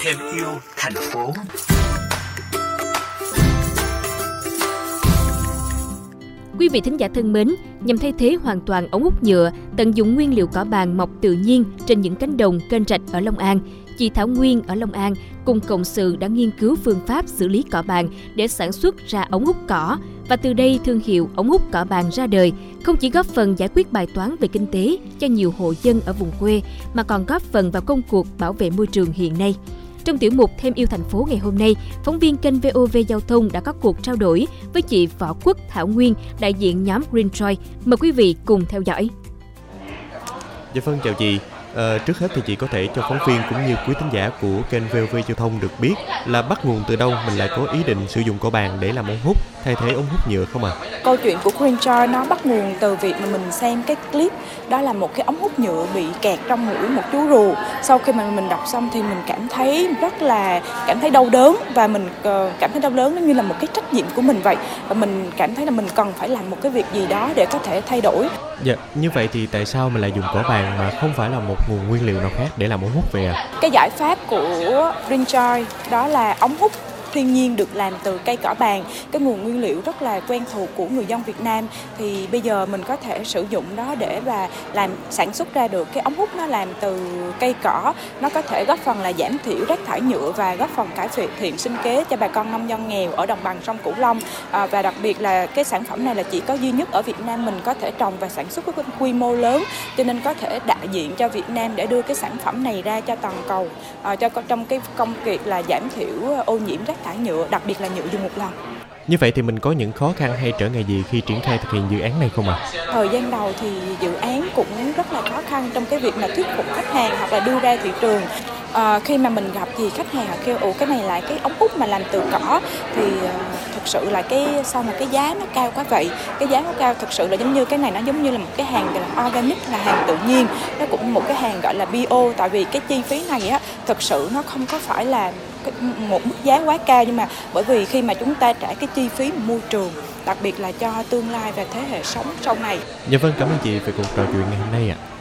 Thêm yêu thành phố. Quý vị thính giả thân mến, nhằm thay thế hoàn toàn ống hút nhựa, tận dụng nguyên liệu cỏ bàn mọc tự nhiên trên những cánh đồng kênh rạch ở Long An, chị Thảo Nguyên ở Long An cùng cộng sự đã nghiên cứu phương pháp xử lý cỏ bàn để sản xuất ra ống hút cỏ và từ đây thương hiệu ống hút cỏ bàn ra đời, không chỉ góp phần giải quyết bài toán về kinh tế cho nhiều hộ dân ở vùng quê mà còn góp phần vào công cuộc bảo vệ môi trường hiện nay. Trong tiểu mục Thêm yêu thành phố ngày hôm nay, phóng viên kênh VOV Giao thông đã có cuộc trao đổi với chị Võ Quốc Thảo Nguyên, đại diện nhóm Green Troy. Mời quý vị cùng theo dõi. Dạ vâng, chào chị. À, trước hết thì chị có thể cho phóng viên cũng như quý thính giả của kênh VOV Giao thông được biết là bắt nguồn từ đâu mình lại có ý định sử dụng cỏ bàn để làm ống hút thay thế ống hút nhựa không ạ? À? Câu chuyện của Green Joy nó bắt nguồn từ việc mà mình xem cái clip đó là một cái ống hút nhựa bị kẹt trong mũi một chú rùa. Sau khi mà mình đọc xong thì mình cảm thấy rất là cảm thấy đau đớn và mình ờ, cảm thấy đau đớn nó như là một cái trách nhiệm của mình vậy và mình cảm thấy là mình cần phải làm một cái việc gì đó để có thể thay đổi. Dạ, như vậy thì tại sao mình lại dùng cỏ bàn mà không phải là một nguồn nguyên liệu nào khác để làm ống hút về? À? Cái giải pháp của Green Joy đó là ống hút thiên nhiên được làm từ cây cỏ bàn cái nguồn nguyên liệu rất là quen thuộc của người dân Việt Nam. Thì bây giờ mình có thể sử dụng đó để và làm sản xuất ra được cái ống hút nó làm từ cây cỏ. Nó có thể góp phần là giảm thiểu rác thải nhựa và góp phần cải thiện sinh kế cho bà con nông dân nghèo ở đồng bằng sông Cửu Long. À, và đặc biệt là cái sản phẩm này là chỉ có duy nhất ở Việt Nam mình có thể trồng và sản xuất với quy mô lớn. Cho nên có thể đại diện cho Việt Nam để đưa cái sản phẩm này ra cho toàn cầu. À, cho trong cái công việc là giảm thiểu ô nhiễm rác thải nhựa, đặc biệt là nhựa dùng một lần. Như vậy thì mình có những khó khăn hay trở ngại gì khi triển khai thực hiện dự án này không ạ? À? Thời gian đầu thì dự án cũng rất là khó khăn trong cái việc mà thuyết phục khách hàng hoặc là đưa ra thị trường. À, khi mà mình gặp thì khách hàng họ kêu ủa cái này là cái ống hút mà làm từ cỏ thì uh, thực sự là cái sao mà cái giá nó cao quá vậy cái giá nó cao thực sự là giống như cái này nó giống như là một cái hàng gọi là organic là hàng tự nhiên nó cũng một cái hàng gọi là bio tại vì cái chi phí này á thực sự nó không có phải là một mức giá quá cao nhưng mà bởi vì khi mà chúng ta trả cái chi phí môi trường đặc biệt là cho tương lai và thế hệ sống sau này. Dạ vâng, cảm ơn chị về cuộc trò chuyện ngày hôm nay ạ. À.